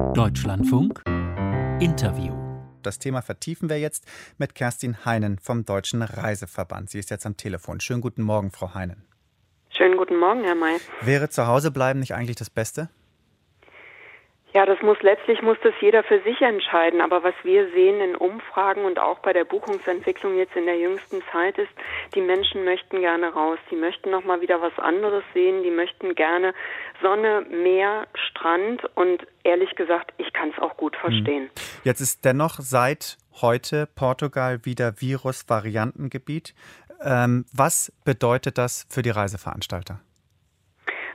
Deutschlandfunk Interview. Das Thema vertiefen wir jetzt mit Kerstin Heinen vom Deutschen Reiseverband. Sie ist jetzt am Telefon. Schönen guten Morgen, Frau Heinen. Schönen guten Morgen, Herr May. Wäre zu Hause bleiben nicht eigentlich das Beste? Ja, das muss letztlich muss das jeder für sich entscheiden. Aber was wir sehen in Umfragen und auch bei der Buchungsentwicklung jetzt in der jüngsten Zeit ist, die Menschen möchten gerne raus. Die möchten noch mal wieder was anderes sehen. Die möchten gerne Sonne, Meer, Strand und ehrlich gesagt, ich kann es auch gut hm. verstehen. Jetzt ist dennoch seit heute Portugal wieder Virusvariantengebiet. Ähm, was bedeutet das für die Reiseveranstalter?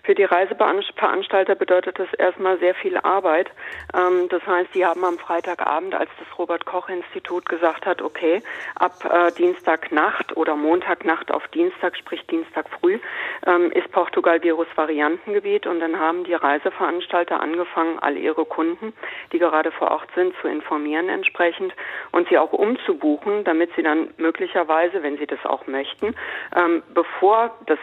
Für die Reiseveranstalter bedeutet das erstmal sehr viel Arbeit. Ähm, das heißt, sie haben am Freitagabend, als das Robert-Koch-Institut gesagt hat, okay, ab äh, Dienstagnacht oder Montagnacht auf Dienstag, sprich Dienstag früh, ähm, ist Portugal Virus-Variantengebiet und dann haben die Reiseveranstalter angefangen, all ihre Kunden, die gerade vor Ort sind, zu informieren entsprechend und sie auch umzubuchen, damit sie dann möglicherweise, wenn sie das auch möchten, ähm, bevor das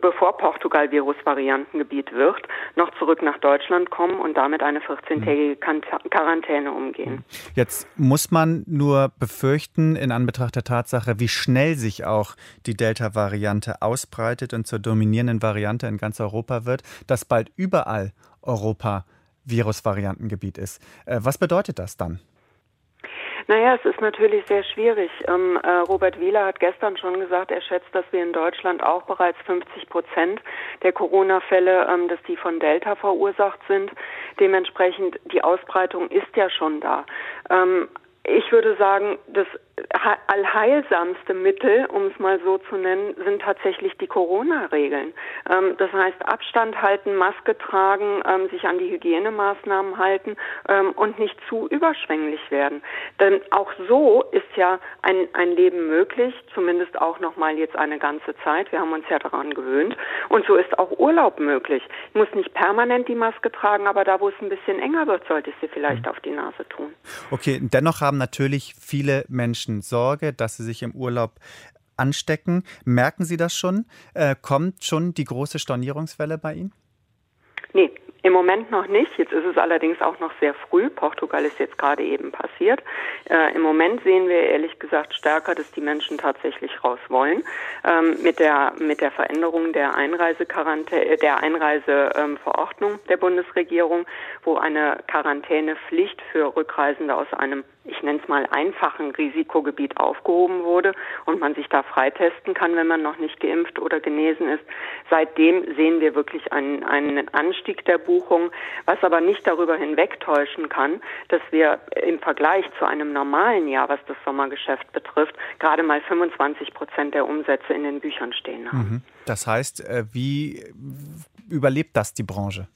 bevor Portugal Virusvariantengebiet wird, noch zurück nach Deutschland kommen und damit eine 14-tägige Quarantäne umgehen. Jetzt muss man nur befürchten, in Anbetracht der Tatsache, wie schnell sich auch die Delta-Variante ausbreitet und zur dominierenden Variante in ganz Europa wird, dass bald überall Europa Virusvariantengebiet ist. Äh, was bedeutet das dann? Naja, es ist natürlich sehr schwierig. Ähm, äh, Robert Wieler hat gestern schon gesagt, er schätzt, dass wir in Deutschland auch bereits 50 Prozent der Corona-Fälle, ähm, dass die von Delta verursacht sind. Dementsprechend, die Ausbreitung ist ja schon da. Ähm, ich würde sagen, das allheilsamste Mittel, um es mal so zu nennen, sind tatsächlich die Corona-Regeln. Ähm, das heißt Abstand halten, Maske tragen, ähm, sich an die Hygienemaßnahmen halten ähm, und nicht zu überschwänglich werden. Denn auch so ist ja ein, ein Leben möglich, zumindest auch noch mal jetzt eine ganze Zeit. Wir haben uns ja daran gewöhnt. Und so ist auch Urlaub möglich. Ich muss nicht permanent die Maske tragen, aber da, wo es ein bisschen enger wird, sollte ich sie vielleicht mhm. auf die Nase tun. Okay, dennoch haben natürlich viele Menschen Sorge, dass sie sich im Urlaub anstecken. Merken Sie das schon? Äh, kommt schon die große Stornierungswelle bei Ihnen? Nee, im Moment noch nicht. Jetzt ist es allerdings auch noch sehr früh. Portugal ist jetzt gerade eben passiert. Äh, Im Moment sehen wir ehrlich gesagt stärker, dass die Menschen tatsächlich raus wollen. Ähm, mit der mit der Veränderung der Einreisequarantäne, äh, der Einreiseverordnung der Bundesregierung, wo eine Quarantänepflicht für Rückreisende aus einem ich nenne es mal einfachen Risikogebiet aufgehoben wurde und man sich da freitesten kann, wenn man noch nicht geimpft oder genesen ist. Seitdem sehen wir wirklich einen, einen Anstieg der Buchung, was aber nicht darüber hinwegtäuschen kann, dass wir im Vergleich zu einem normalen Jahr, was das Sommergeschäft betrifft, gerade mal 25 Prozent der Umsätze in den Büchern stehen haben. Mhm. Das heißt, äh, wie überlebt das die Branche?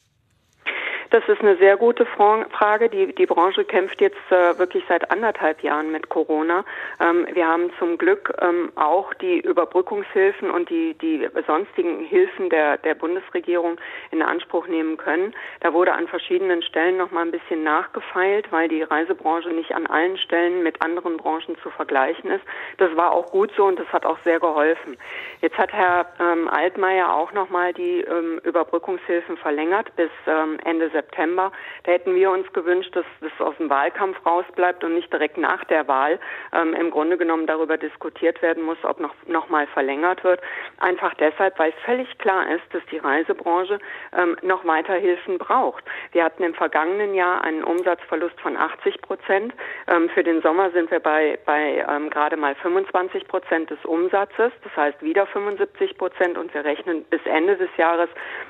Das ist eine sehr gute Frage. Die, die Branche kämpft jetzt äh, wirklich seit anderthalb Jahren mit Corona. Ähm, wir haben zum Glück ähm, auch die Überbrückungshilfen und die, die sonstigen Hilfen der, der Bundesregierung in Anspruch nehmen können. Da wurde an verschiedenen Stellen noch mal ein bisschen nachgefeilt, weil die Reisebranche nicht an allen Stellen mit anderen Branchen zu vergleichen ist. Das war auch gut so und das hat auch sehr geholfen. Jetzt hat Herr ähm, Altmaier auch noch mal die ähm, Überbrückungshilfen verlängert bis ähm, Ende September. September. Da hätten wir uns gewünscht, dass das aus dem Wahlkampf rausbleibt und nicht direkt nach der Wahl ähm, im Grunde genommen darüber diskutiert werden muss, ob noch, noch mal verlängert wird. Einfach deshalb, weil völlig klar ist, dass die Reisebranche ähm, noch weiter Hilfen braucht. Wir hatten im vergangenen Jahr einen Umsatzverlust von 80 Prozent. Ähm, für den Sommer sind wir bei, bei ähm, gerade mal 25 Prozent des Umsatzes. Das heißt wieder 75 Prozent und wir rechnen bis Ende des Jahres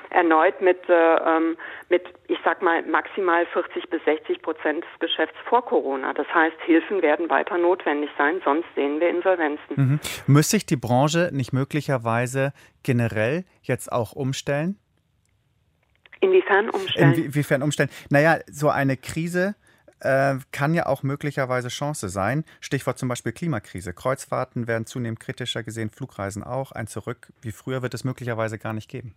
erneut mit, äh, ähm, mit ich sag mal, maximal 40 bis 60 Prozent des Geschäfts vor Corona. Das heißt, Hilfen werden weiter notwendig sein, sonst sehen wir Insolvenzen. Mhm. Müsste sich die Branche nicht möglicherweise generell jetzt auch umstellen? Inwiefern umstellen? Inwiefern umstellen? Naja, so eine Krise äh, kann ja auch möglicherweise Chance sein. Stichwort zum Beispiel Klimakrise. Kreuzfahrten werden zunehmend kritischer gesehen, Flugreisen auch. Ein Zurück wie früher wird es möglicherweise gar nicht geben.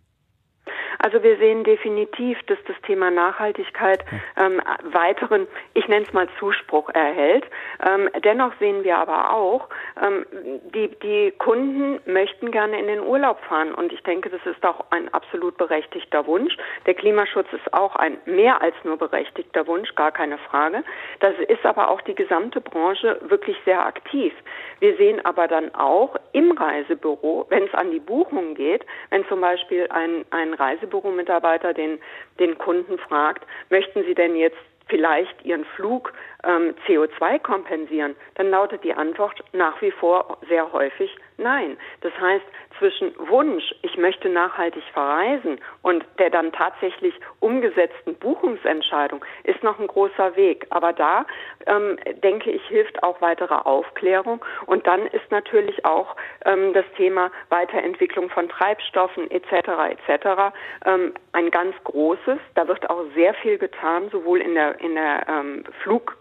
Also wir sehen definitiv, dass das Thema Nachhaltigkeit ähm, weiteren, ich nenne es mal Zuspruch erhält. Ähm, dennoch sehen wir aber auch, ähm, die, die Kunden möchten gerne in den Urlaub fahren und ich denke, das ist auch ein absolut berechtigter Wunsch. Der Klimaschutz ist auch ein mehr als nur berechtigter Wunsch, gar keine Frage. Das ist aber auch die gesamte Branche wirklich sehr aktiv. Wir sehen aber dann auch im Reisebüro, wenn es an die Buchung geht, wenn zum Beispiel ein, ein Reisebüro-Mitarbeiter den, den Kunden fragt, möchten Sie denn jetzt vielleicht Ihren Flug ähm, CO2 kompensieren, dann lautet die Antwort nach wie vor sehr häufig nein. Das heißt, zwischen Wunsch, ich möchte nachhaltig verreisen und der dann tatsächlich umgesetzten Buchungsentscheidung ist noch ein großer Weg. Aber da ähm, denke ich, hilft auch weitere Aufklärung. Und dann ist natürlich auch ähm, das Thema Weiterentwicklung von Treibstoffen etc. etc. Ähm, ein ganz großes. Da wird auch sehr viel getan, sowohl in der in der ähm, Flug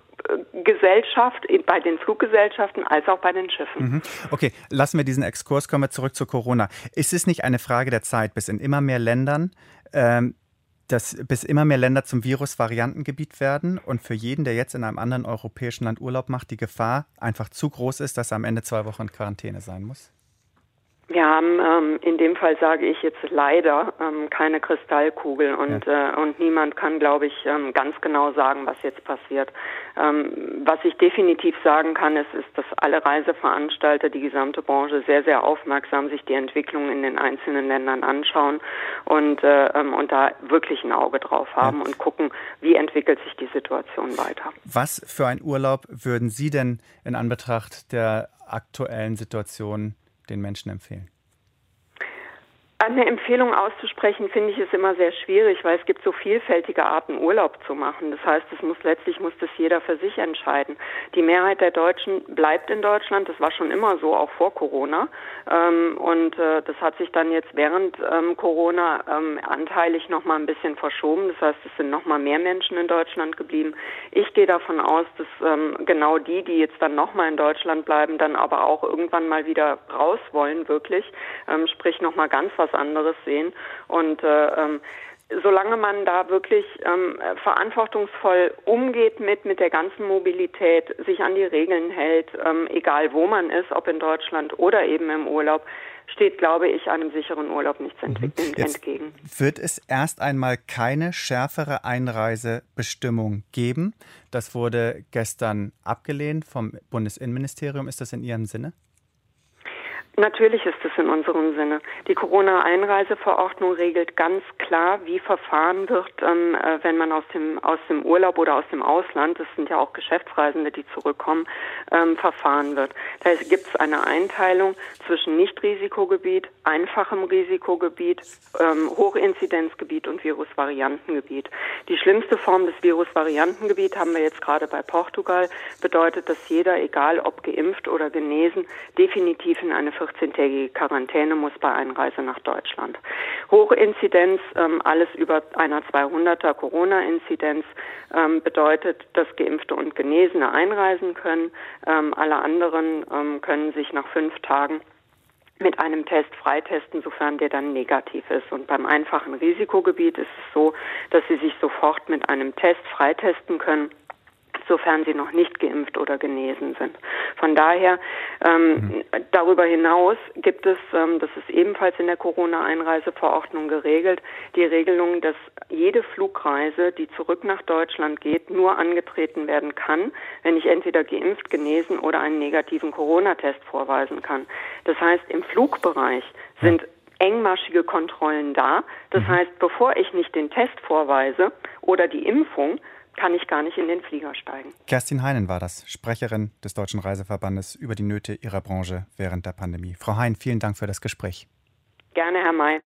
Gesellschaft, bei den Fluggesellschaften als auch bei den Schiffen. Mhm. Okay, lassen wir diesen Exkurs, kommen wir zurück zu Corona. Ist es nicht eine Frage der Zeit, bis in immer mehr Ländern ähm, dass bis immer mehr Länder zum Virusvariantengebiet werden und für jeden, der jetzt in einem anderen europäischen Land Urlaub macht, die Gefahr einfach zu groß ist, dass er am Ende zwei Wochen in Quarantäne sein muss? Wir haben ähm, in dem Fall sage ich jetzt leider ähm, keine Kristallkugel und ja. äh, und niemand kann, glaube ich, ähm, ganz genau sagen, was jetzt passiert. Ähm, was ich definitiv sagen kann, ist, ist, dass alle Reiseveranstalter, die gesamte Branche sehr sehr aufmerksam sich die Entwicklung in den einzelnen Ländern anschauen und äh, ähm, und da wirklich ein Auge drauf haben ja. und gucken, wie entwickelt sich die Situation weiter. Was für ein Urlaub würden Sie denn in Anbetracht der aktuellen Situation den Menschen empfehlen? Eine Empfehlung auszusprechen, finde ich, ist immer sehr schwierig, weil es gibt so vielfältige Arten, Urlaub zu machen. Das heißt, es muss letztlich muss das jeder für sich entscheiden. Die Mehrheit der Deutschen bleibt in Deutschland. Das war schon immer so, auch vor Corona. Ähm, und äh, das hat sich dann jetzt während ähm, Corona ähm, anteilig noch mal ein bisschen verschoben. Das heißt, es sind noch mal mehr Menschen in Deutschland geblieben. Ich gehe davon aus, dass genau die, die jetzt dann noch mal in Deutschland bleiben, dann aber auch irgendwann mal wieder raus wollen, wirklich. sprich noch mal ganz was anderes sehen. Und äh, ähm, solange man da wirklich ähm, verantwortungsvoll umgeht mit, mit der ganzen Mobilität, sich an die Regeln hält, ähm, egal wo man ist, ob in Deutschland oder eben im Urlaub, steht, glaube ich, einem sicheren Urlaub nichts mhm. entgegen. wird es erst einmal keine schärfere Einreisebestimmung geben. Das wurde gestern abgelehnt vom Bundesinnenministerium. Ist das in Ihrem Sinne? Natürlich ist es in unserem Sinne. Die Corona-Einreiseverordnung regelt ganz klar, wie verfahren wird, ähm, äh, wenn man aus dem, aus dem Urlaub oder aus dem Ausland, das sind ja auch Geschäftsreisende, die zurückkommen, ähm, verfahren wird. Da gibt es eine Einteilung zwischen Nicht-Risikogebiet, einfachem Risikogebiet, ähm, Hochinzidenzgebiet und Virusvariantengebiet. Die schlimmste Form des Virusvariantengebiet haben wir jetzt gerade bei Portugal, bedeutet, dass jeder, egal ob geimpft oder genesen, definitiv in eine 14-tägige Quarantäne muss bei Einreise nach Deutschland. Hohe Inzidenz, ähm, alles über einer 200er Corona-Inzidenz ähm, bedeutet, dass Geimpfte und Genesene einreisen können. Ähm, alle anderen ähm, können sich nach fünf Tagen mit einem Test freitesten, sofern der dann negativ ist. Und beim einfachen Risikogebiet ist es so, dass Sie sich sofort mit einem Test freitesten können sofern sie noch nicht geimpft oder genesen sind. Von daher, ähm, mhm. darüber hinaus gibt es, ähm, das ist ebenfalls in der Corona-Einreiseverordnung geregelt, die Regelung, dass jede Flugreise, die zurück nach Deutschland geht, nur angetreten werden kann, wenn ich entweder geimpft, genesen oder einen negativen Corona-Test vorweisen kann. Das heißt, im Flugbereich sind engmaschige Kontrollen da. Das mhm. heißt, bevor ich nicht den Test vorweise oder die Impfung, kann ich gar nicht in den Flieger steigen. Kerstin Heinen war das, Sprecherin des Deutschen Reiseverbandes über die Nöte ihrer Branche während der Pandemie. Frau Hein, vielen Dank für das Gespräch. Gerne, Herr May.